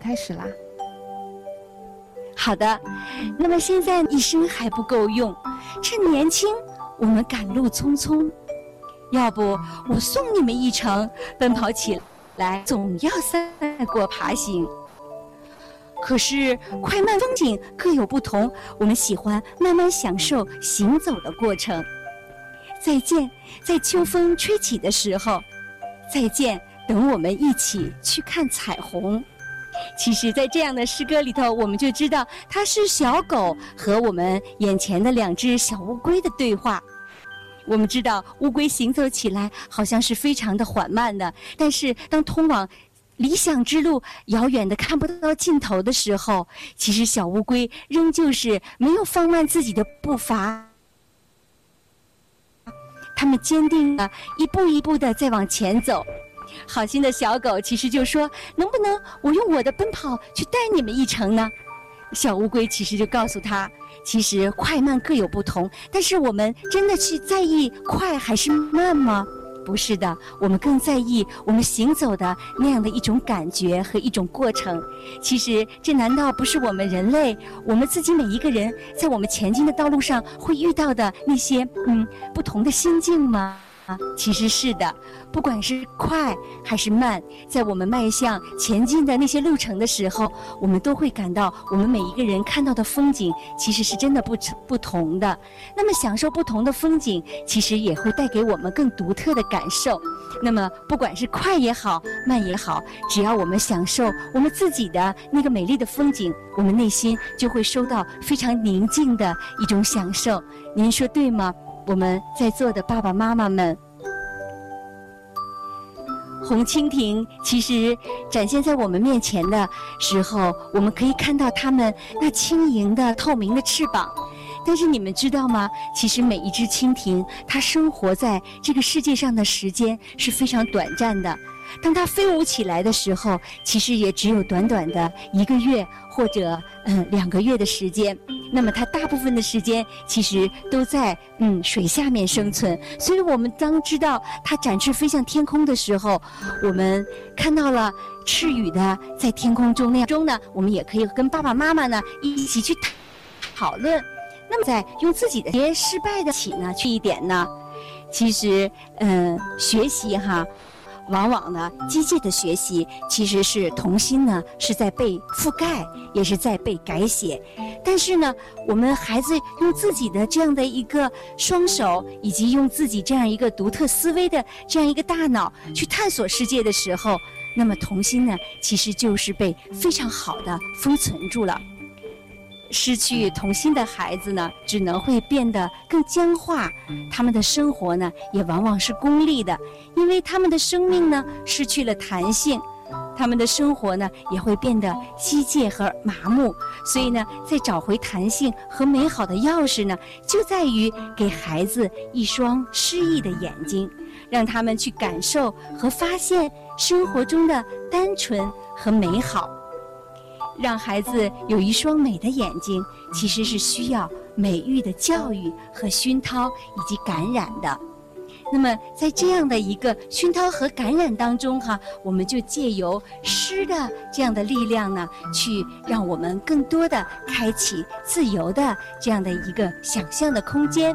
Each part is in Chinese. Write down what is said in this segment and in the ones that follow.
开始啦。好的，那么现在一生还不够用，趁年轻，我们赶路匆匆。要不我送你们一程，奔跑起来总要赛过爬行。可是快慢风景各有不同，我们喜欢慢慢享受行走的过程。再见，在秋风吹起的时候，再见，等我们一起去看彩虹。其实，在这样的诗歌里头，我们就知道它是小狗和我们眼前的两只小乌龟的对话。我们知道，乌龟行走起来好像是非常的缓慢的，但是当通往理想之路遥远的看不到尽头的时候，其实小乌龟仍旧是没有放慢自己的步伐，它们坚定的一步一步的在往前走。好心的小狗其实就说：“能不能我用我的奔跑去带你们一程呢？”小乌龟其实就告诉他：“其实快慢各有不同，但是我们真的去在意快还是慢吗？不是的，我们更在意我们行走的那样的一种感觉和一种过程。其实这难道不是我们人类，我们自己每一个人在我们前进的道路上会遇到的那些嗯不同的心境吗？”其实是的，不管是快还是慢，在我们迈向前进的那些路程的时候，我们都会感到，我们每一个人看到的风景，其实是真的不不同的。那么，享受不同的风景，其实也会带给我们更独特的感受。那么，不管是快也好，慢也好，只要我们享受我们自己的那个美丽的风景，我们内心就会收到非常宁静的一种享受。您说对吗？我们在座的爸爸妈妈们，红蜻蜓其实展现在我们面前的时候，我们可以看到它们那轻盈的、透明的翅膀。但是你们知道吗？其实每一只蜻蜓，它生活在这个世界上的时间是非常短暂的。当它飞舞起来的时候，其实也只有短短的一个月或者嗯两个月的时间。那么它大部分的时间其实都在嗯水下面生存。所以我们当知道它展翅飞向天空的时候，我们看到了赤羽的在天空中那样中呢，我们也可以跟爸爸妈妈呢一起去讨论。那么在用自己的些失败的起呢去一点呢，其实嗯学习哈。往往呢，机械的学习其实是童心呢是在被覆盖，也是在被改写。但是呢，我们孩子用自己的这样的一个双手，以及用自己这样一个独特思维的这样一个大脑去探索世界的时候，那么童心呢，其实就是被非常好的封存住了。失去童心的孩子呢，只能会变得更僵化，他们的生活呢，也往往是功利的，因为他们的生命呢，失去了弹性，他们的生活呢，也会变得机械和麻木。所以呢，在找回弹性和美好的钥匙呢，就在于给孩子一双诗意的眼睛，让他们去感受和发现生活中的单纯和美好。让孩子有一双美的眼睛，其实是需要美育的教育和熏陶以及感染的。那么，在这样的一个熏陶和感染当中，哈，我们就借由诗的这样的力量呢，去让我们更多的开启自由的这样的一个想象的空间。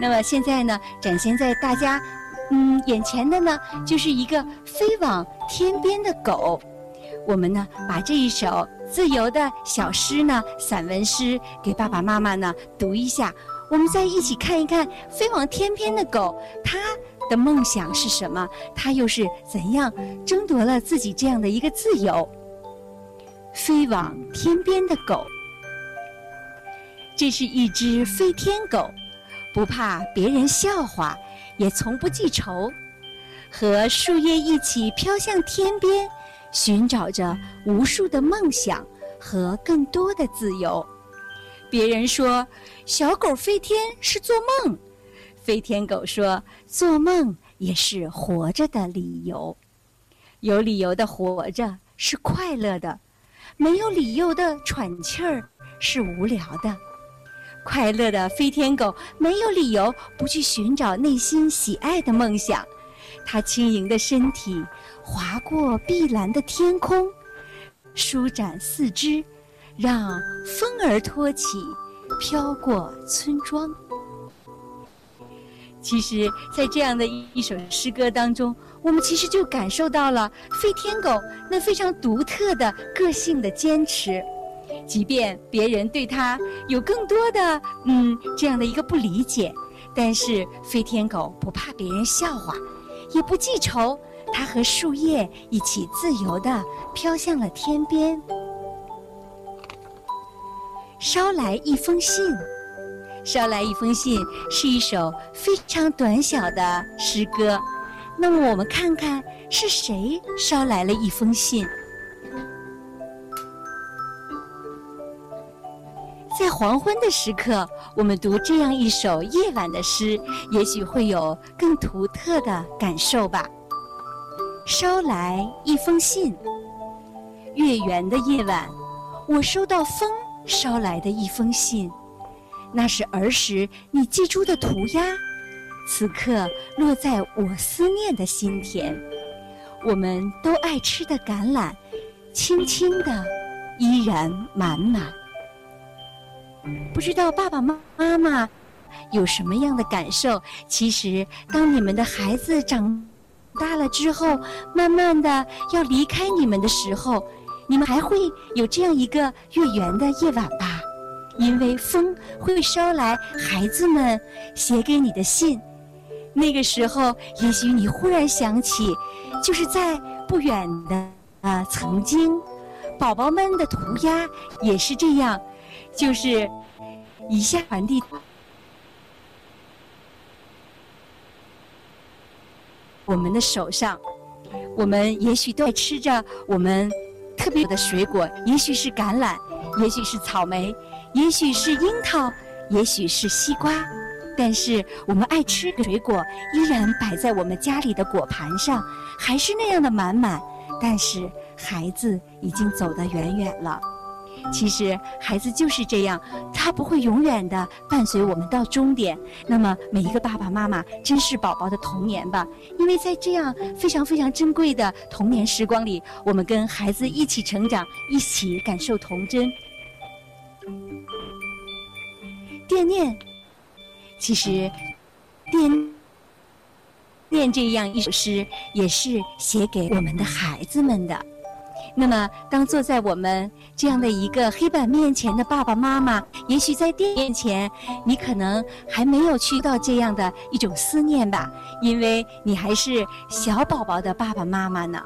那么现在呢，展现在大家嗯眼前的呢，就是一个飞往天边的狗。我们呢，把这一首自由的小诗呢，散文诗给爸爸妈妈呢读一下。我们再一起看一看飞往天边的狗，它的梦想是什么？它又是怎样争夺了自己这样的一个自由？飞往天边的狗，这是一只飞天狗，不怕别人笑话，也从不记仇，和树叶一起飘向天边。寻找着无数的梦想和更多的自由。别人说小狗飞天是做梦，飞天狗说做梦也是活着的理由。有理由的活着是快乐的，没有理由的喘气儿是无聊的。快乐的飞天狗没有理由不去寻找内心喜爱的梦想，它轻盈的身体。划过碧蓝的天空，舒展四肢，让风儿托起，飘过村庄。其实，在这样的一一首诗歌当中，我们其实就感受到了飞天狗那非常独特的个性的坚持。即便别人对它有更多的嗯这样的一个不理解，但是飞天狗不怕别人笑话，也不记仇，它和树叶一起自由地飘向了天边。捎来一封信。捎来一封信是一首非常短小的诗歌，那么我们看看是谁捎来了一封信。在黄昏的时刻，我们读这样一首夜晚的诗，也许会有更独特的感受吧。捎来一封信，月圆的夜晚，我收到风捎来的一封信。那是儿时你寄出的涂鸦，此刻落在我思念的心田。我们都爱吃的橄榄，轻轻的，依然满满。不知道爸爸妈妈有什么样的感受？其实，当你们的孩子长大了之后，慢慢的要离开你们的时候，你们还会有这样一个月圆的夜晚吧？因为风会捎来孩子们写给你的信，那个时候，也许你忽然想起，就是在不远的啊，曾经，宝宝们的涂鸦也是这样，就是一下传递我们的手上，我们也许都在吃着我们特别的水果，也许是橄榄，也许是草莓。也许是樱桃，也许是西瓜，但是我们爱吃的水果依然摆在我们家里的果盘上，还是那样的满满。但是孩子已经走得远远了。其实孩子就是这样，他不会永远的伴随我们到终点。那么每一个爸爸妈妈，珍视宝宝的童年吧，因为在这样非常非常珍贵的童年时光里，我们跟孩子一起成长，一起感受童真。惦念，其实惦念这样一首诗，也是写给我们的孩子们的。那么，当坐在我们这样的一个黑板面前的爸爸妈妈，也许在电面前，你可能还没有去到这样的一种思念吧，因为你还是小宝宝的爸爸妈妈呢。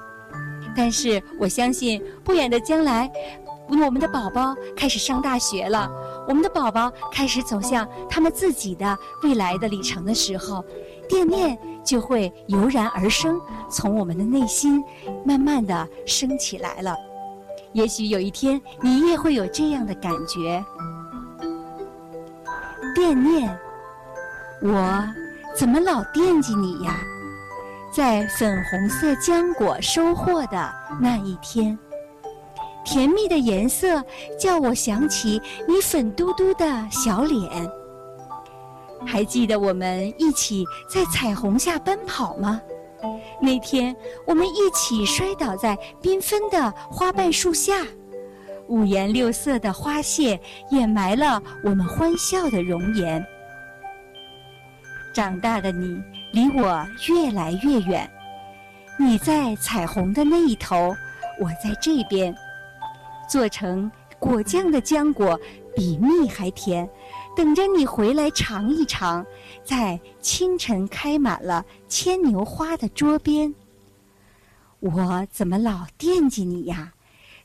但是，我相信不远的将来。我们的宝宝开始上大学了，我们的宝宝开始走向他们自己的未来的里程的时候，店面就会油然而生，从我们的内心慢慢的升起来了。也许有一天你也会有这样的感觉，惦念，我怎么老惦记你呀？在粉红色浆果收获的那一天。甜蜜的颜色叫我想起你粉嘟嘟的小脸。还记得我们一起在彩虹下奔跑吗？那天我们一起摔倒在缤纷的花瓣树下，五颜六色的花谢掩埋了我们欢笑的容颜。长大的你离我越来越远，你在彩虹的那一头，我在这边。做成果酱的浆果比蜜还甜，等着你回来尝一尝。在清晨开满了牵牛花的桌边，我怎么老惦记你呀？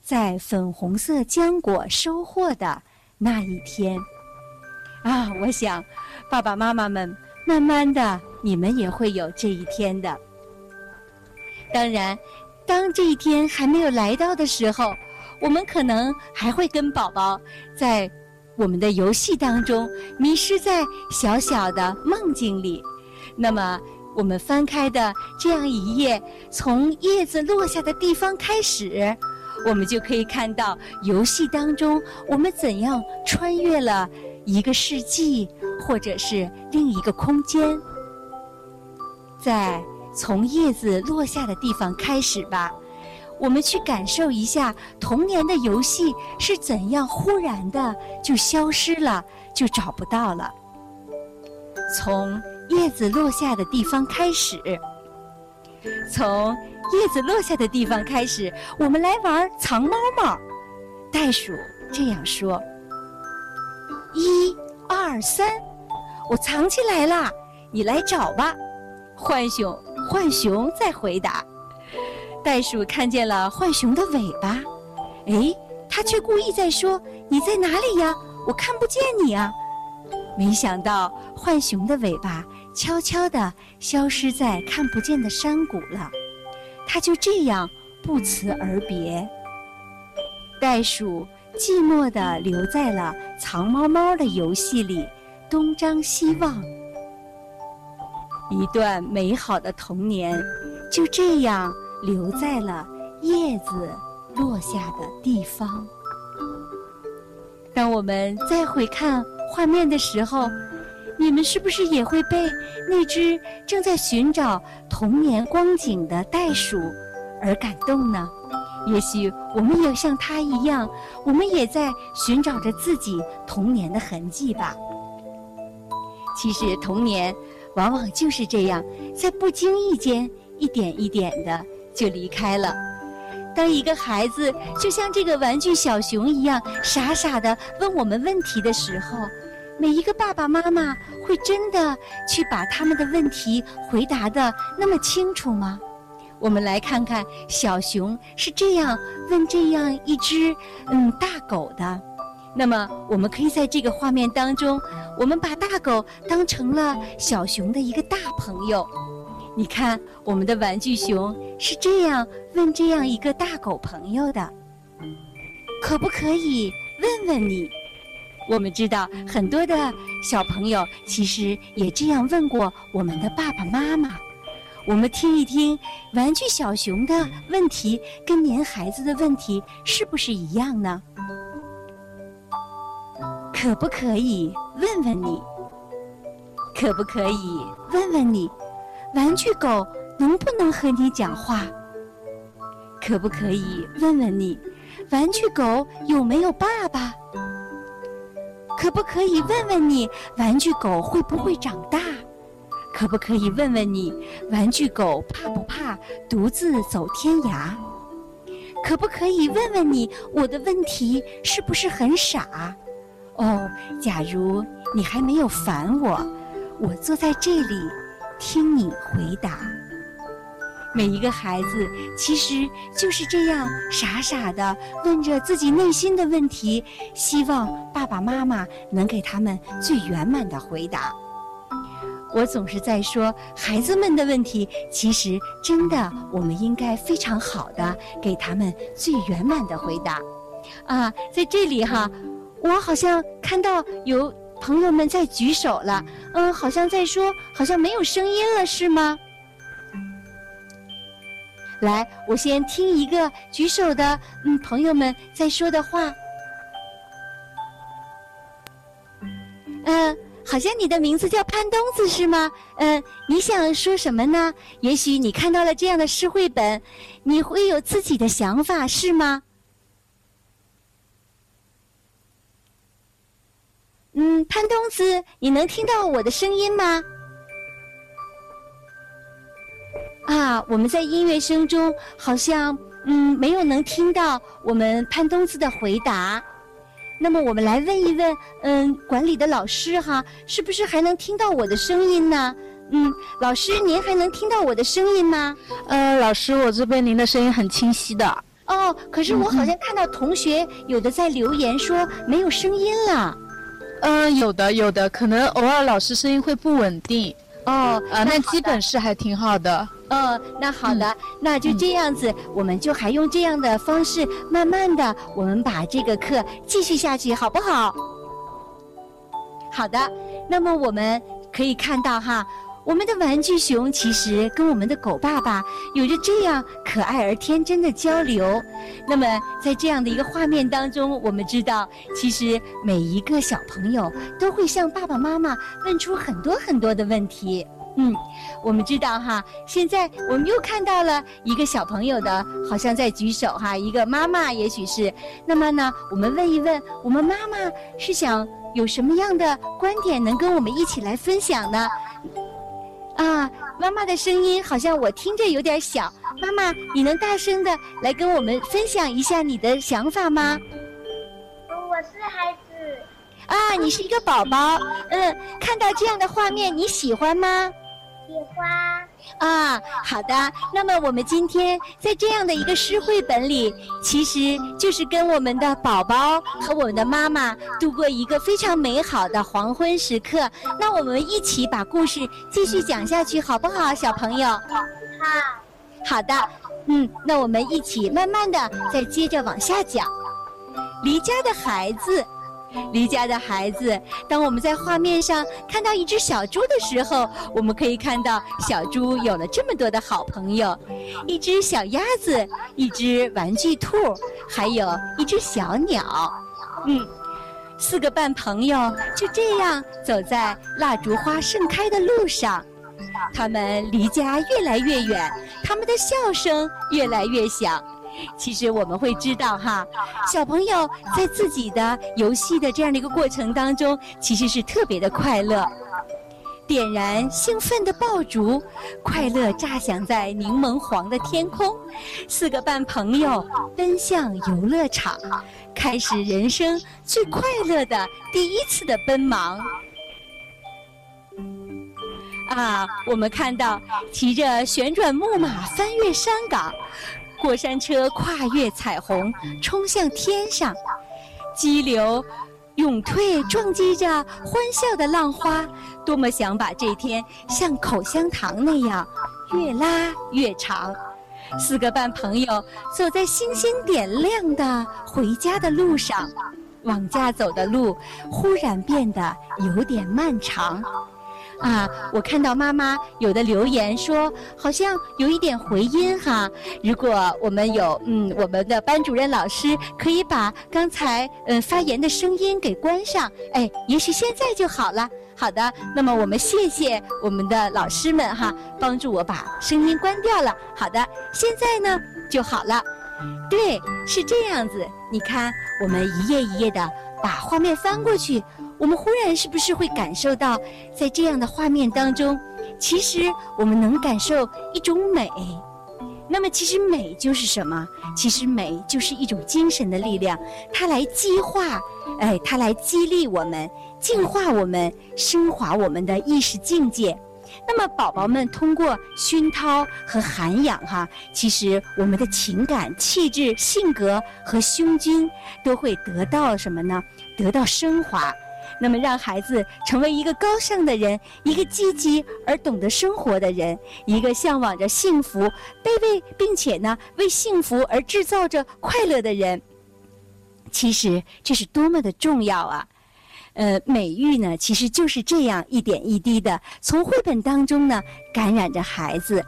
在粉红色浆果收获的那一天，啊，我想爸爸妈妈们，慢慢的你们也会有这一天的。当然，当这一天还没有来到的时候。我们可能还会跟宝宝在我们的游戏当中迷失在小小的梦境里。那么，我们翻开的这样一页，从叶子落下的地方开始，我们就可以看到游戏当中我们怎样穿越了一个世纪，或者是另一个空间。在从叶子落下的地方开始吧。我们去感受一下童年的游戏是怎样忽然的就消失了，就找不到了。从叶子落下的地方开始，从叶子落下的地方开始，我们来玩藏猫猫。袋鼠这样说：“一、二、三，我藏起来啦，你来找吧。”浣熊，浣熊在回答。袋鼠看见了浣熊的尾巴，哎，它却故意在说：“你在哪里呀？我看不见你啊！”没想到浣熊的尾巴悄悄地消失在看不见的山谷了，它就这样不辞而别。袋鼠寂寞地留在了藏猫猫的游戏里，东张西望。一段美好的童年就这样。留在了叶子落下的地方。当我们再回看画面的时候，你们是不是也会被那只正在寻找童年光景的袋鼠而感动呢？也许我们也像它一样，我们也在寻找着自己童年的痕迹吧。其实童年往往就是这样，在不经意间一点一点的。就离开了。当一个孩子就像这个玩具小熊一样傻傻的问我们问题的时候，每一个爸爸妈妈会真的去把他们的问题回答的那么清楚吗？我们来看看小熊是这样问这样一只嗯大狗的。那么我们可以在这个画面当中，我们把大狗当成了小熊的一个大朋友。你看，我们的玩具熊是这样问这样一个大狗朋友的：“可不可以问问你？”我们知道很多的小朋友其实也这样问过我们的爸爸妈妈。我们听一听，玩具小熊的问题跟您孩子的问题是不是一样呢？可不可以问问你？可不可以问问你？玩具狗能不能和你讲话？可不可以问问你，玩具狗有没有爸爸？可不可以问问你，玩具狗会不会长大？可不可以问问你，玩具狗怕不怕独自走天涯？可不可以问问你，我的问题是不是很傻？哦，假如你还没有烦我，我坐在这里。听你回答。每一个孩子其实就是这样傻傻的问着自己内心的问题，希望爸爸妈妈能给他们最圆满的回答。我总是在说，孩子们的问题，其实真的我们应该非常好的给他们最圆满的回答。啊，在这里哈，我好像看到有。朋友们在举手了，嗯，好像在说，好像没有声音了，是吗？来，我先听一个举手的，嗯，朋友们在说的话。嗯，好像你的名字叫潘东子是吗？嗯，你想说什么呢？也许你看到了这样的诗绘本，你会有自己的想法，是吗？嗯，潘东子，你能听到我的声音吗？啊，我们在音乐声中好像嗯没有能听到我们潘东子的回答。那么我们来问一问，嗯，管理的老师哈，是不是还能听到我的声音呢？嗯，老师您还能听到我的声音吗？呃，老师，我这边您的声音很清晰的。哦，可是我好像看到同学有的在留言说没有声音了。嗯，有的有的，可能偶尔老师声音会不稳定。哦，啊，那基本是还挺好的。嗯，那好的，那就这样子，我们就还用这样的方式，慢慢的，我们把这个课继续下去，好不好？好的，那么我们可以看到哈。我们的玩具熊其实跟我们的狗爸爸有着这样可爱而天真的交流。那么，在这样的一个画面当中，我们知道，其实每一个小朋友都会向爸爸妈妈问出很多很多的问题。嗯，我们知道哈，现在我们又看到了一个小朋友的，好像在举手哈，一个妈妈也许是。那么呢，我们问一问，我们妈妈是想有什么样的观点能跟我们一起来分享呢？啊，妈妈的声音好像我听着有点小，妈妈，你能大声的来跟我们分享一下你的想法吗？我是孩子。啊，你是一个宝宝，嗯，看到这样的画面，你喜欢吗？喜欢。啊，好的。那么我们今天在这样的一个诗绘本里，其实就是跟我们的宝宝和我们的妈妈度过一个非常美好的黄昏时刻。那我们一起把故事继续讲下去，好不好，小朋友？好。好的。嗯，那我们一起慢慢的再接着往下讲。离家的孩子。离家的孩子，当我们在画面上看到一只小猪的时候，我们可以看到小猪有了这么多的好朋友：一只小鸭子，一只玩具兔，还有一只小鸟。嗯，四个半朋友就这样走在蜡烛花盛开的路上，他们离家越来越远，他们的笑声越来越响。其实我们会知道哈，小朋友在自己的游戏的这样的一个过程当中，其实是特别的快乐。点燃兴奋的爆竹，快乐炸响在柠檬黄的天空。四个半朋友奔向游乐场，开始人生最快乐的第一次的奔忙。啊，我们看到骑着旋转木马翻越山岗。过山车跨越彩虹，冲向天上，激流涌退，撞击着欢笑的浪花。多么想把这天像口香糖那样越拉越长。四个半朋友走在星星点亮的回家的路上，往家走的路忽然变得有点漫长。啊，我看到妈妈有的留言说，好像有一点回音哈。如果我们有，嗯，我们的班主任老师可以把刚才嗯发言的声音给关上，哎，也许现在就好了。好的，那么我们谢谢我们的老师们哈，帮助我把声音关掉了。好的，现在呢就好了。对，是这样子。你看，我们一页一页的把画面翻过去。我们忽然是不是会感受到，在这样的画面当中，其实我们能感受一种美。那么，其实美就是什么？其实美就是一种精神的力量，它来激化，哎，它来激励我们，净化我们，升华我们的意识境界。那么，宝宝们通过熏陶和涵养，哈，其实我们的情感、气质、性格和胸襟都会得到什么呢？得到升华。那么，让孩子成为一个高尚的人，一个积极而懂得生活的人，一个向往着幸福、卑微并且呢为幸福而制造着快乐的人。其实这是多么的重要啊！呃，美育呢，其实就是这样一点一滴的从绘本当中呢感染着孩子。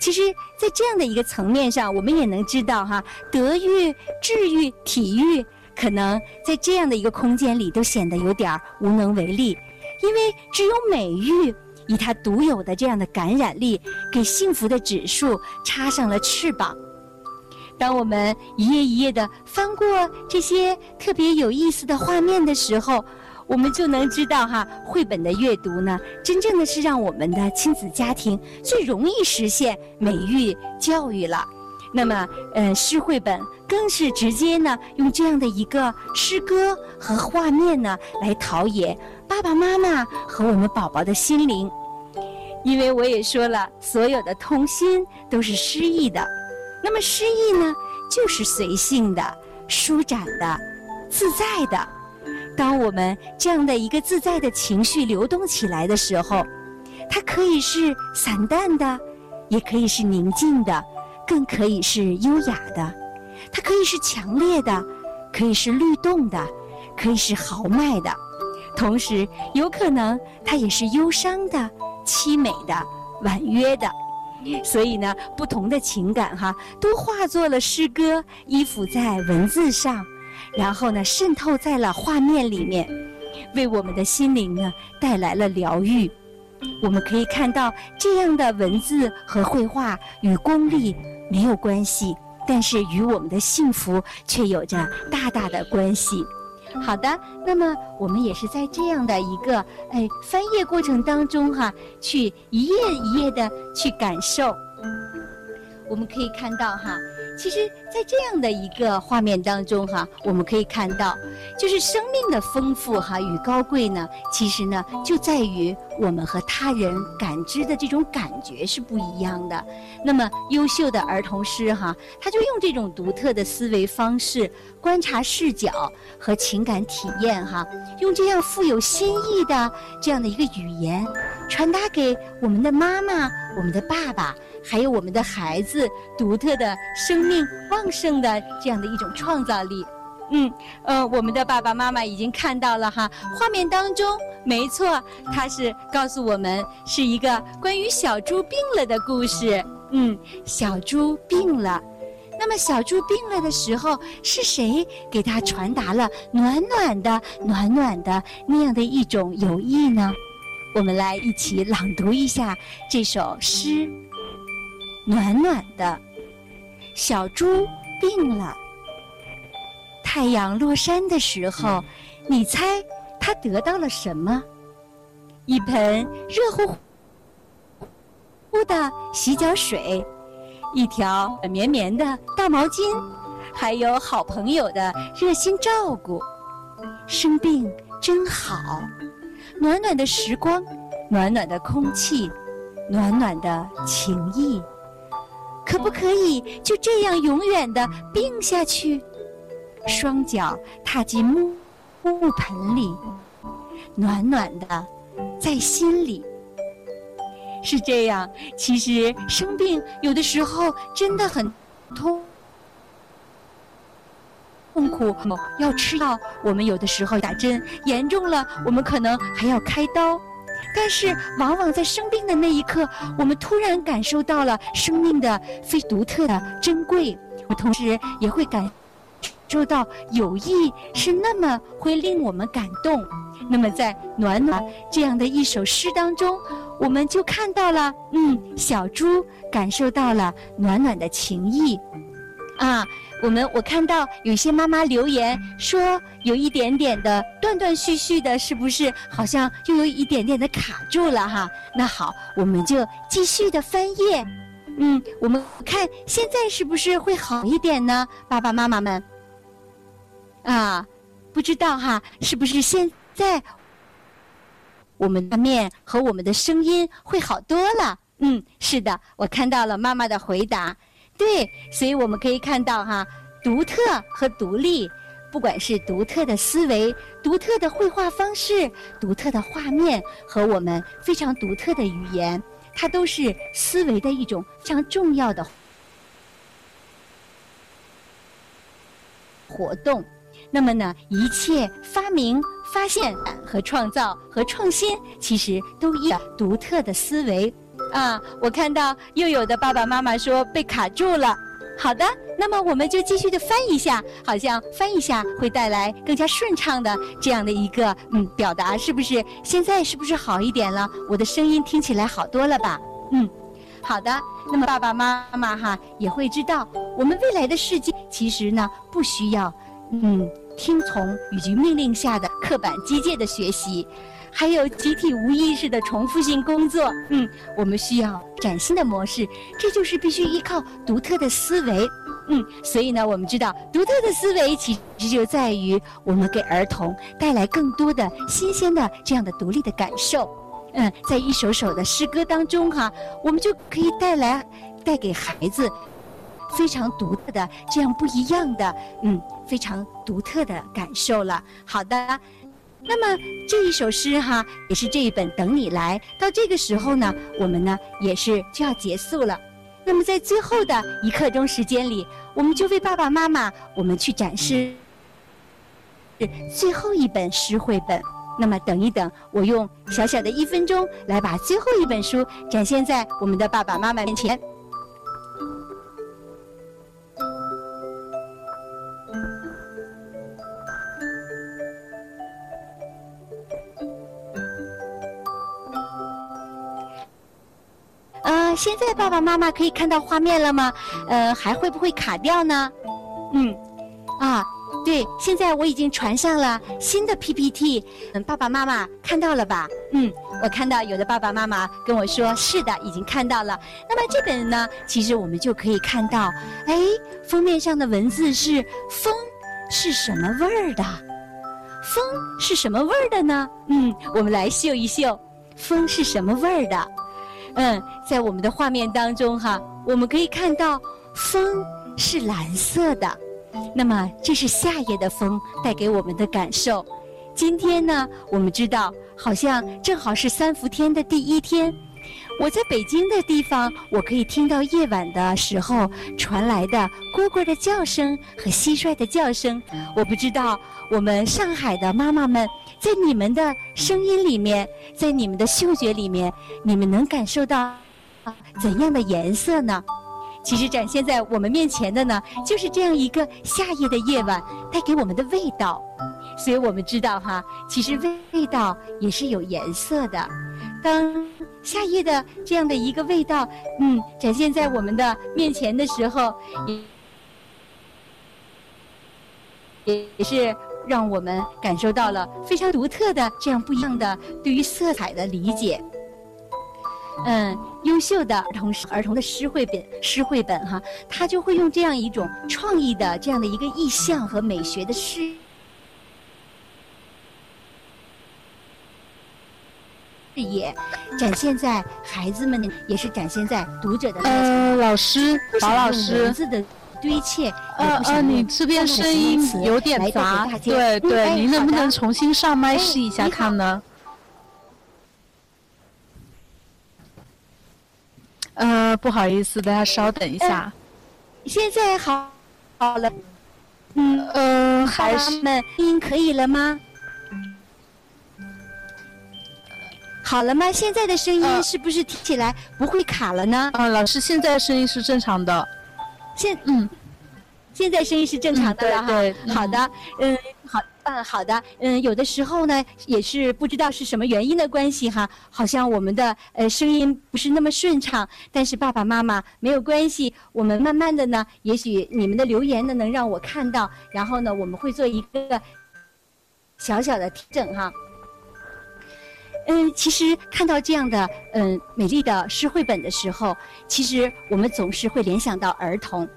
其实，在这样的一个层面上，我们也能知道哈，德育、智育、体育。可能在这样的一个空间里，都显得有点无能为力，因为只有美育以它独有的这样的感染力，给幸福的指数插上了翅膀。当我们一页一页的翻过这些特别有意思的画面的时候，我们就能知道哈，绘本的阅读呢，真正的是让我们的亲子家庭最容易实现美育教育了。那么，嗯，诗绘本更是直接呢，用这样的一个诗歌和画面呢，来陶冶爸爸妈妈和我们宝宝的心灵。因为我也说了，所有的童心都是诗意的。那么诗意呢，就是随性的、舒展的、自在的。当我们这样的一个自在的情绪流动起来的时候，它可以是散淡的，也可以是宁静的。更可以是优雅的，它可以是强烈的，可以是律动的，可以是豪迈的，同时有可能它也是忧伤的、凄美的、婉约的。所以呢，不同的情感哈，都化作了诗歌，依附在文字上，然后呢，渗透在了画面里面，为我们的心灵呢带来了疗愈。我们可以看到这样的文字和绘画与功力没有关系，但是与我们的幸福却有着大大的关系。好的，那么我们也是在这样的一个哎翻页过程当中哈，去一页一页的去感受。我们可以看到哈，其实，在这样的一个画面当中哈，我们可以看到，就是生命的丰富哈与高贵呢，其实呢就在于我们和他人感知的这种感觉是不一样的。那么，优秀的儿童诗哈，他就用这种独特的思维方式、观察视角和情感体验哈，用这样富有新意的这样的一个语言，传达给我们的妈妈、我们的爸爸。还有我们的孩子独特的生命旺盛的这样的一种创造力，嗯，呃，我们的爸爸妈妈已经看到了哈，画面当中，没错，他是告诉我们是一个关于小猪病了的故事，嗯，小猪病了，那么小猪病了的时候，是谁给他传达了暖暖的、暖暖的那样的一种友谊呢？我们来一起朗读一下这首诗。暖暖的，小猪病了。太阳落山的时候，你猜它得到了什么？一盆热乎乎的洗脚水，一条绵绵的大毛巾，还有好朋友的热心照顾。生病真好，暖暖的时光，暖暖的空气，暖暖的情谊。可不可以就这样永远的病下去？双脚踏进木木盆里，暖暖的，在心里。是这样，其实生病有的时候真的很痛痛苦，要吃药。我们有的时候打针，严重了，我们可能还要开刀。但是，往往在生病的那一刻，我们突然感受到了生命的非独特的珍贵，我同时也会感受到友谊是那么会令我们感动。那么，在暖暖这样的一首诗当中，我们就看到了，嗯，小猪感受到了暖暖的情谊，啊。我们我看到有些妈妈留言说有一点点的断断续续的，是不是好像又有一点点的卡住了哈？那好，我们就继续的翻页。嗯，我们看现在是不是会好一点呢？爸爸妈妈们，啊，不知道哈，是不是现在我们的面和我们的声音会好多了？嗯，是的，我看到了妈妈的回答。对，所以我们可以看到哈，独特和独立，不管是独特的思维、独特的绘画方式、独特的画面和我们非常独特的语言，它都是思维的一种非常重要的活动。那么呢，一切发明、发现和创造和创新，其实都依独特的思维。啊，我看到又有的爸爸妈妈说被卡住了。好的，那么我们就继续的翻一下，好像翻一下会带来更加顺畅的这样的一个嗯表达，是不是？现在是不是好一点了？我的声音听起来好多了吧？嗯，好的。那么爸爸妈妈哈也会知道，我们未来的世界其实呢不需要嗯听从以及命令下的刻板机械的学习。还有集体无意识的重复性工作，嗯，我们需要崭新的模式，这就是必须依靠独特的思维，嗯，所以呢，我们知道独特的思维其实就在于我们给儿童带来更多的新鲜的这样的独立的感受，嗯，在一首首的诗歌当中哈，我们就可以带来带给孩子非常独特的这样不一样的，嗯，非常独特的感受了。好的。那么这一首诗哈，也是这一本《等你来》。到这个时候呢，我们呢也是就要结束了。那么在最后的一刻钟时间里，我们就为爸爸妈妈，我们去展示最后一本诗绘本。那么等一等，我用小小的一分钟来把最后一本书展现在我们的爸爸妈妈面前。么现在爸爸妈妈可以看到画面了吗？呃，还会不会卡掉呢？嗯，啊，对，现在我已经传上了新的 PPT，嗯，爸爸妈妈看到了吧？嗯，我看到有的爸爸妈妈跟我说是的，已经看到了。那么这本呢，其实我们就可以看到，哎，封面上的文字是风是什么味儿的？风是什么味儿的呢？嗯，我们来嗅一嗅，风是什么味儿的？嗯，在我们的画面当中哈，我们可以看到风是蓝色的。那么这是夏夜的风带给我们的感受。今天呢，我们知道好像正好是三伏天的第一天。我在北京的地方，我可以听到夜晚的时候传来的蝈蝈的叫声和蟋蟀的叫声。我不知道我们上海的妈妈们，在你们的声音里面，在你们的嗅觉里面，你们能感受到怎样的颜色呢？其实展现在我们面前的呢，就是这样一个夏夜的夜晚带给我们的味道。所以我们知道哈，其实味味道也是有颜色的。当夏夜的这样的一个味道，嗯，展现在我们的面前的时候，也也是让我们感受到了非常独特的这样不一样的对于色彩的理解。嗯，优秀的儿童儿童的诗绘本诗绘本哈，他就会用这样一种创意的这样的一个意象和美学的诗。视野展现在孩子们，也是展现在读者的。呃，老师，宝老师，文字的堆砌。呃呃，你这边声音有点杂，对对，您能不能重新上麦试一下看呢？呃，不好意思，大家稍等一下。现在好，好了。嗯呃，还是们音可以了吗？好了吗？现在的声音是不是听起来不会卡了呢？啊，老师，现在声音是正常的。现嗯，现在声音是正常的了哈。对，好的，嗯，好，嗯，好的，嗯，有的时候呢，也是不知道是什么原因的关系哈，好像我们的呃声音不是那么顺畅。但是爸爸妈妈没有关系，我们慢慢的呢，也许你们的留言呢能让我看到，然后呢，我们会做一个小小的调整哈。嗯，其实看到这样的嗯美丽的诗绘本的时候，其实我们总是会联想到儿童。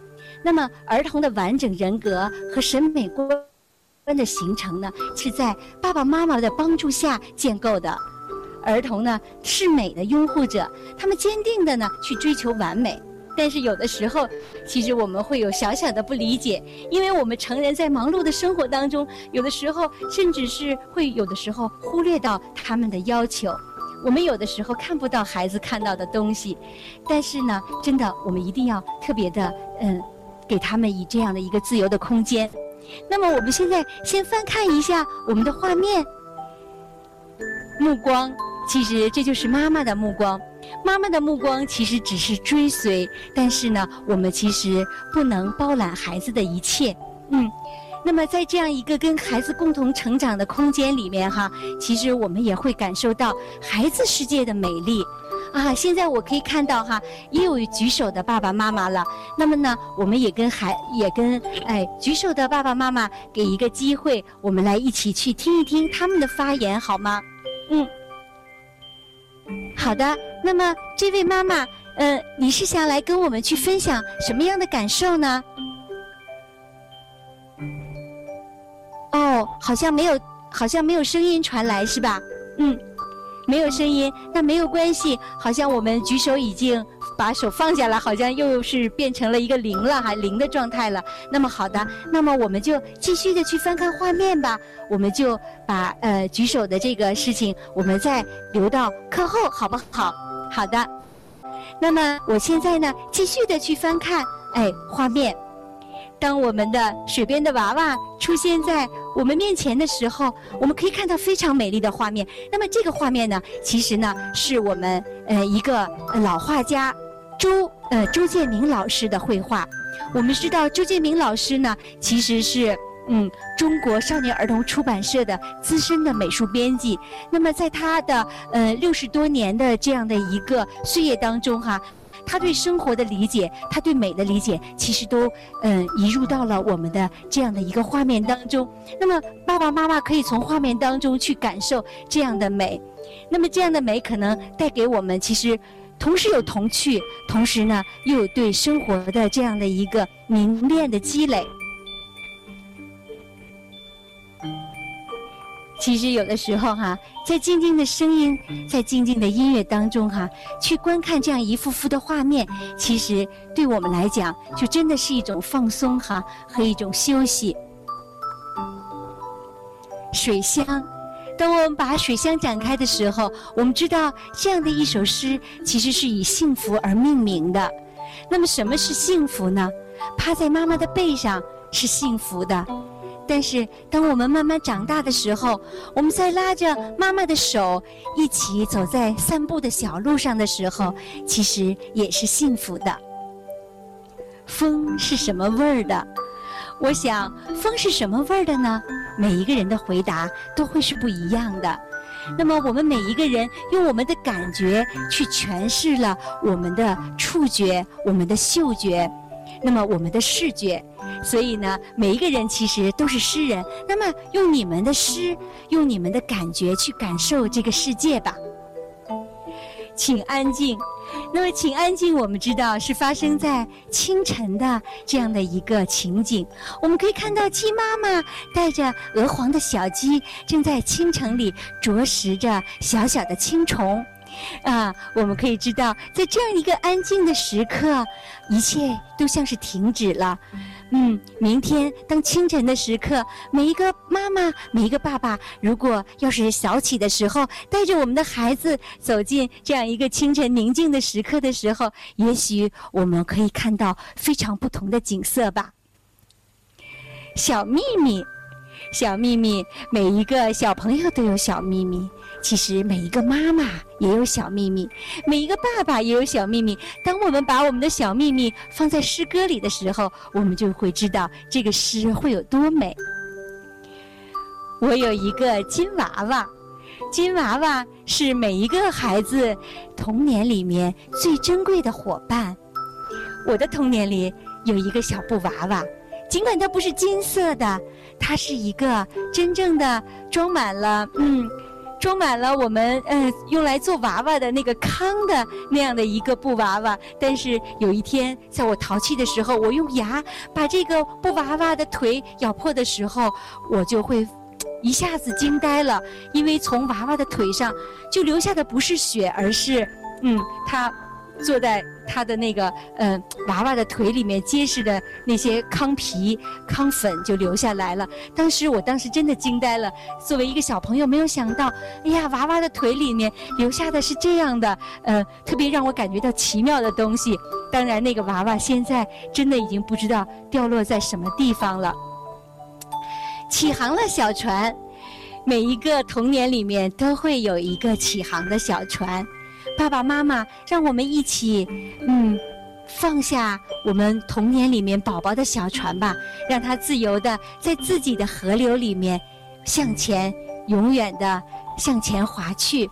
那么，儿童的完整人格和审美观的形成呢，是在爸爸妈妈的帮助下建构的。儿童呢是美的拥护者，他们坚定的呢去追求完美。但是有的时候，其实我们会有小小的不理解，因为我们成人在忙碌的生活当中，有的时候甚至是会有的时候忽略到他们的要求，我们有的时候看不到孩子看到的东西，但是呢，真的我们一定要特别的嗯，给他们以这样的一个自由的空间。那么我们现在先翻看一下我们的画面，目光，其实这就是妈妈的目光。妈妈的目光其实只是追随，但是呢，我们其实不能包揽孩子的一切。嗯，那么在这样一个跟孩子共同成长的空间里面哈，其实我们也会感受到孩子世界的美丽。啊，现在我可以看到哈，也有举手的爸爸妈妈了。那么呢，我们也跟孩也跟哎举手的爸爸妈妈给一个机会，我们来一起去听一听他们的发言，好吗？嗯。好的，那么这位妈妈，嗯，你是想来跟我们去分享什么样的感受呢？哦，好像没有，好像没有声音传来，是吧？嗯，没有声音，那没有关系，好像我们举手已经。把手放下来，好像又是变成了一个零了，哈，零的状态了。那么好的，那么我们就继续的去翻看画面吧。我们就把呃举手的这个事情，我们再留到课后，好不好？好的。那么我现在呢，继续的去翻看，哎，画面。当我们的水边的娃娃出现在我们面前的时候，我们可以看到非常美丽的画面。那么这个画面呢，其实呢，是我们呃一个老画家。周呃周建明老师的绘画，我们知道周建明老师呢，其实是嗯中国少年儿童出版社的资深的美术编辑。那么在他的呃六十多年的这样的一个岁月当中哈，他对生活的理解，他对美的理解，其实都嗯移入到了我们的这样的一个画面当中。那么爸爸妈妈可以从画面当中去感受这样的美，那么这样的美可能带给我们，其实同时有童趣，同时呢又有对生活的这样的一个凝练的积累。其实有的时候哈，在静静的声音，在静静的音乐当中哈，去观看这样一幅幅的画面，其实对我们来讲，就真的是一种放松哈和一种休息。水乡，当我们把水乡展开的时候，我们知道这样的一首诗其实是以幸福而命名的。那么什么是幸福呢？趴在妈妈的背上是幸福的。但是，当我们慢慢长大的时候，我们在拉着妈妈的手一起走在散步的小路上的时候，其实也是幸福的。风是什么味儿的？我想，风是什么味儿的呢？每一个人的回答都会是不一样的。那么，我们每一个人用我们的感觉去诠释了我们的触觉、我们的嗅觉，那么我们的视觉。所以呢，每一个人其实都是诗人。那么，用你们的诗，用你们的感觉去感受这个世界吧。请安静。那么，请安静。我们知道是发生在清晨的这样的一个情景。我们可以看到鸡妈妈带着鹅黄的小鸡，正在清晨里啄食着小小的青虫。啊，我们可以知道，在这样一个安静的时刻，一切都像是停止了。嗯，明天当清晨的时刻，每一个妈妈，每一个爸爸，如果要是早起的时候，带着我们的孩子走进这样一个清晨宁静的时刻的时候，也许我们可以看到非常不同的景色吧。小秘密，小秘密，每一个小朋友都有小秘密。其实每一个妈妈也有小秘密，每一个爸爸也有小秘密。当我们把我们的小秘密放在诗歌里的时候，我们就会知道这个诗会有多美。我有一个金娃娃，金娃娃是每一个孩子童年里面最珍贵的伙伴。我的童年里有一个小布娃娃，尽管它不是金色的，它是一个真正的装满了嗯。装满了我们嗯用来做娃娃的那个糠的那样的一个布娃娃，但是有一天在我淘气的时候，我用牙把这个布娃娃的腿咬破的时候，我就会一下子惊呆了，因为从娃娃的腿上就留下的不是血，而是嗯它。坐在他的那个嗯娃娃的腿里面结实的那些糠皮糠粉就流下来了。当时我当时真的惊呆了。作为一个小朋友，没有想到，哎呀，娃娃的腿里面留下的是这样的，呃，特别让我感觉到奇妙的东西。当然，那个娃娃现在真的已经不知道掉落在什么地方了。起航了，小船。每一个童年里面都会有一个起航的小船。爸爸妈妈，让我们一起，嗯，放下我们童年里面宝宝的小船吧，让它自由的在自己的河流里面向前，永远的向前划去。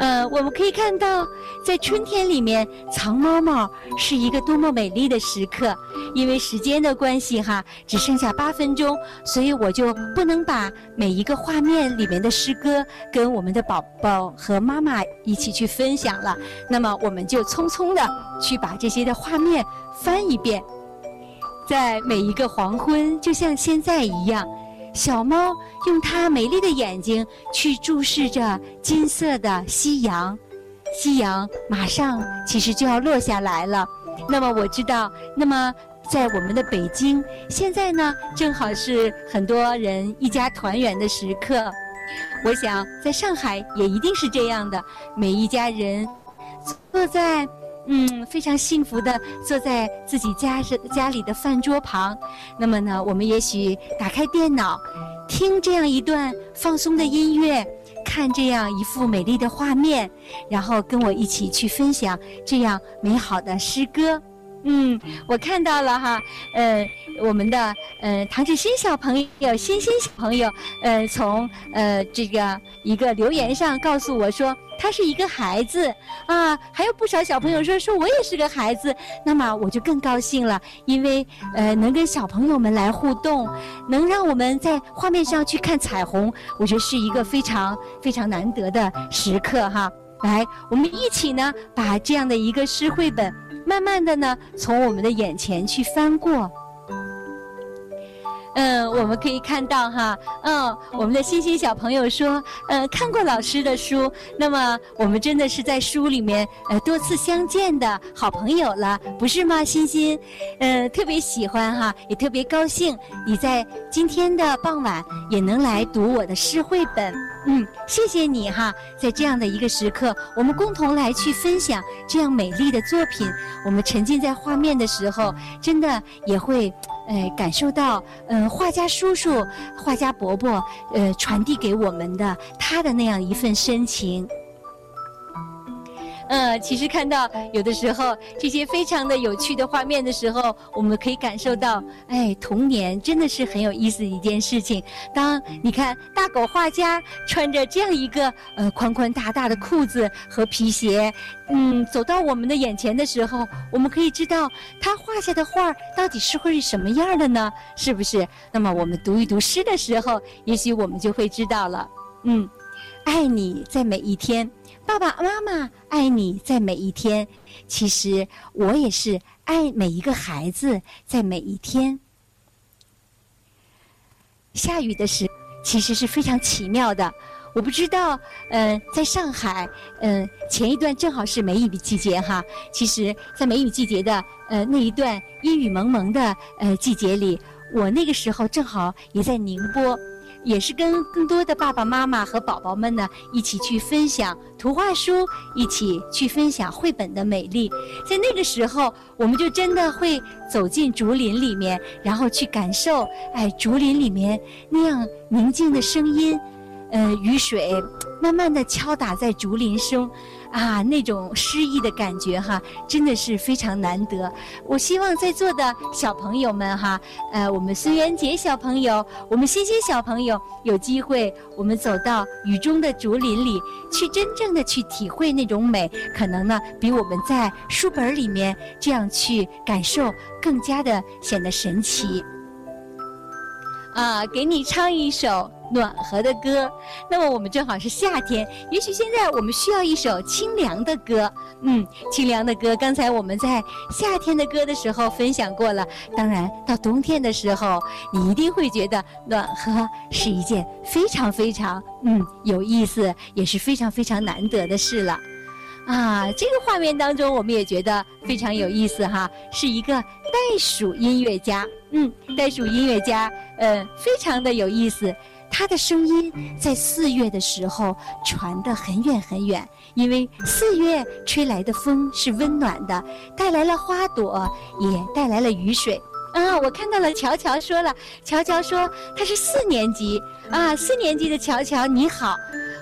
呃，我们可以看到，在春天里面藏猫猫是一个多么美丽的时刻。因为时间的关系哈，只剩下八分钟，所以我就不能把每一个画面里面的诗歌跟我们的宝宝和妈妈一起去分享了。那么，我们就匆匆的去把这些的画面翻一遍。在每一个黄昏，就像现在一样。小猫用它美丽的眼睛去注视着金色的夕阳，夕阳马上其实就要落下来了。那么我知道，那么在我们的北京，现在呢正好是很多人一家团圆的时刻。我想在上海也一定是这样的，每一家人坐在。嗯，非常幸福的坐在自己家是家里的饭桌旁，那么呢，我们也许打开电脑，听这样一段放松的音乐，看这样一幅美丽的画面，然后跟我一起去分享这样美好的诗歌。嗯，我看到了哈，呃，我们的呃唐志新小朋友、欣欣小朋友，呃，从呃这个一个留言上告诉我说，他是一个孩子啊，还有不少小朋友说说我也是个孩子，那么我就更高兴了，因为呃能跟小朋友们来互动，能让我们在画面上去看彩虹，我觉得是一个非常非常难得的时刻哈。来，我们一起呢把这样的一个诗绘本，慢慢的呢从我们的眼前去翻过。嗯，我们可以看到哈，嗯，我们的欣欣小朋友说，呃，看过老师的书，那么我们真的是在书里面呃多次相见的好朋友了，不是吗，欣欣？嗯，特别喜欢哈，也特别高兴你在今天的傍晚也能来读我的诗绘本，嗯，谢谢你哈，在这样的一个时刻，我们共同来去分享这样美丽的作品，我们沉浸在画面的时候，真的也会。呃，感受到，嗯，画家叔叔、画家伯伯，呃，传递给我们的他的那样一份深情。嗯，其实看到有的时候这些非常的有趣的画面的时候，我们可以感受到，哎，童年真的是很有意思的一件事情。当你看大狗画家穿着这样一个呃宽宽大大的裤子和皮鞋，嗯，走到我们的眼前的时候，我们可以知道他画下的画到底是会是什么样的呢？是不是？那么我们读一读诗的时候，也许我们就会知道了。嗯，爱你在每一天。爸爸妈妈爱你在每一天，其实我也是爱每一个孩子在每一天。下雨的时其实是非常奇妙的，我不知道，嗯，在上海，嗯，前一段正好是梅雨季节哈。其实，在梅雨季节的呃那一段阴雨蒙蒙的呃季节里，我那个时候正好也在宁波。也是跟更多的爸爸妈妈和宝宝们呢一起去分享图画书，一起去分享绘本的美丽。在那个时候，我们就真的会走进竹林里面，然后去感受，哎，竹林里面那样宁静的声音，呃，雨水慢慢的敲打在竹林中。啊，那种诗意的感觉哈，真的是非常难得。我希望在座的小朋友们哈，呃，我们孙元杰小朋友，我们欣欣小朋友，有机会我们走到雨中的竹林里，去真正的去体会那种美，可能呢，比我们在书本里面这样去感受更加的显得神奇。啊，给你唱一首。暖和的歌，那么我们正好是夏天，也许现在我们需要一首清凉的歌。嗯，清凉的歌，刚才我们在夏天的歌的时候分享过了。当然，到冬天的时候，你一定会觉得暖和是一件非常非常嗯有意思，也是非常非常难得的事了。啊，这个画面当中，我们也觉得非常有意思哈，是一个袋鼠音乐家。嗯，袋鼠音乐家，呃，非常的有意思。他的声音在四月的时候传得很远很远，因为四月吹来的风是温暖的，带来了花朵，也带来了雨水。啊，我看到了乔乔说了，乔乔说他是四年级啊，四年级的乔乔你好，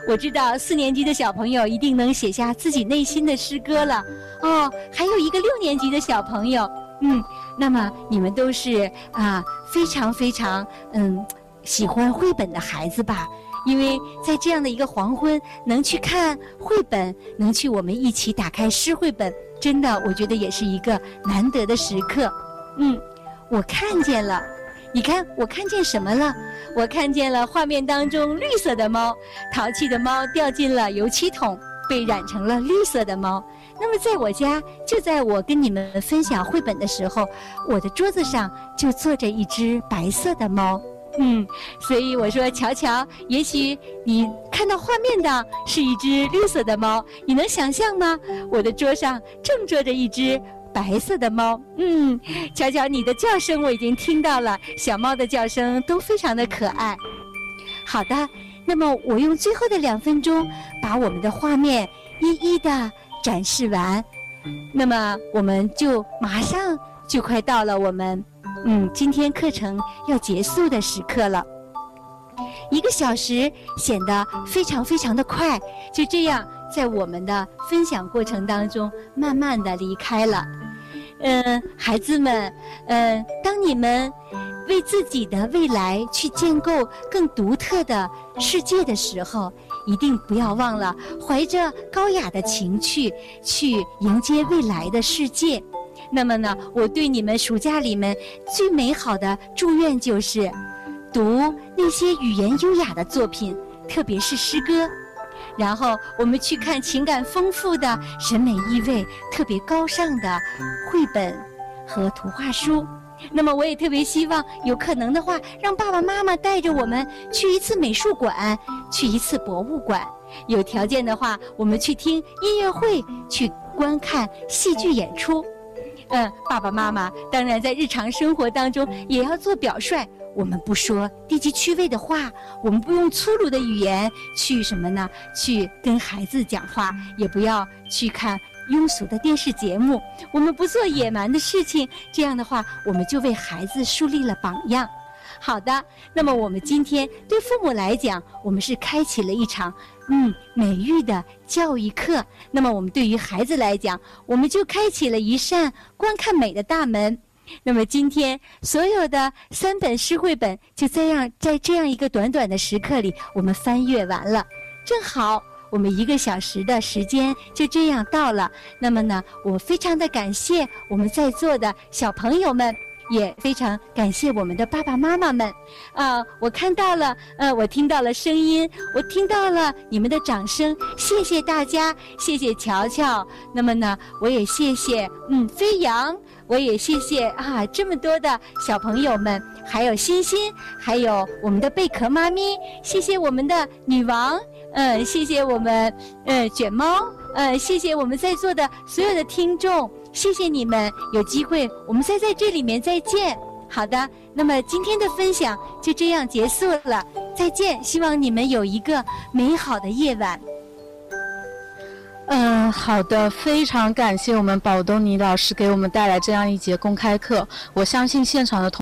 我知道四年级的小朋友一定能写下自己内心的诗歌了。哦，还有一个六年级的小朋友，嗯，那么你们都是啊，非常非常嗯。喜欢绘本的孩子吧，因为在这样的一个黄昏，能去看绘本，能去我们一起打开诗绘本，真的，我觉得也是一个难得的时刻。嗯，我看见了，你看，我看见什么了？我看见了画面当中绿色的猫，淘气的猫掉进了油漆桶，被染成了绿色的猫。那么，在我家，就在我跟你们分享绘本的时候，我的桌子上就坐着一只白色的猫。嗯，所以我说，乔乔，也许你看到画面的是一只绿色的猫，你能想象吗？我的桌上正坐着一只白色的猫。嗯，乔乔，你的叫声我已经听到了，小猫的叫声都非常的可爱。好的，那么我用最后的两分钟把我们的画面一一的展示完，那么我们就马上就快到了我们。嗯，今天课程要结束的时刻了，一个小时显得非常非常的快，就这样在我们的分享过程当中，慢慢的离开了。嗯，孩子们，嗯，当你们为自己的未来去建构更独特的世界的时候，一定不要忘了怀着高雅的情趣去迎接未来的世界。那么呢，我对你们暑假里面最美好的祝愿就是读那些语言优雅的作品，特别是诗歌。然后我们去看情感丰富的、审美意味特别高尚的绘本和图画书。那么我也特别希望有可能的话，让爸爸妈妈带着我们去一次美术馆，去一次博物馆。有条件的话，我们去听音乐会，去观看戏剧演出。嗯，爸爸妈妈当然在日常生活当中也要做表率。我们不说低级趣味的话，我们不用粗鲁的语言去什么呢？去跟孩子讲话，也不要去看庸俗的电视节目。我们不做野蛮的事情，这样的话，我们就为孩子树立了榜样。好的，那么我们今天对父母来讲，我们是开启了一场嗯美育的教育课。那么我们对于孩子来讲，我们就开启了一扇观看美的大门。那么今天所有的三本诗绘本就这样在这样一个短短的时刻里，我们翻阅完了，正好我们一个小时的时间就这样到了。那么呢，我非常的感谢我们在座的小朋友们。也非常感谢我们的爸爸妈妈们，啊，我看到了，呃，我听到了声音，我听到了你们的掌声，谢谢大家，谢谢乔乔。那么呢，我也谢谢，嗯，飞扬，我也谢谢啊，这么多的小朋友们，还有欣欣，还有我们的贝壳妈咪，谢谢我们的女王，嗯，谢谢我们，呃，卷猫，呃，谢谢我们在座的所有的听众。谢谢你们，有机会我们再在这里面再见。好的，那么今天的分享就这样结束了，再见。希望你们有一个美好的夜晚。嗯，好的，非常感谢我们宝东尼老师给我们带来这样一节公开课。我相信现场的同。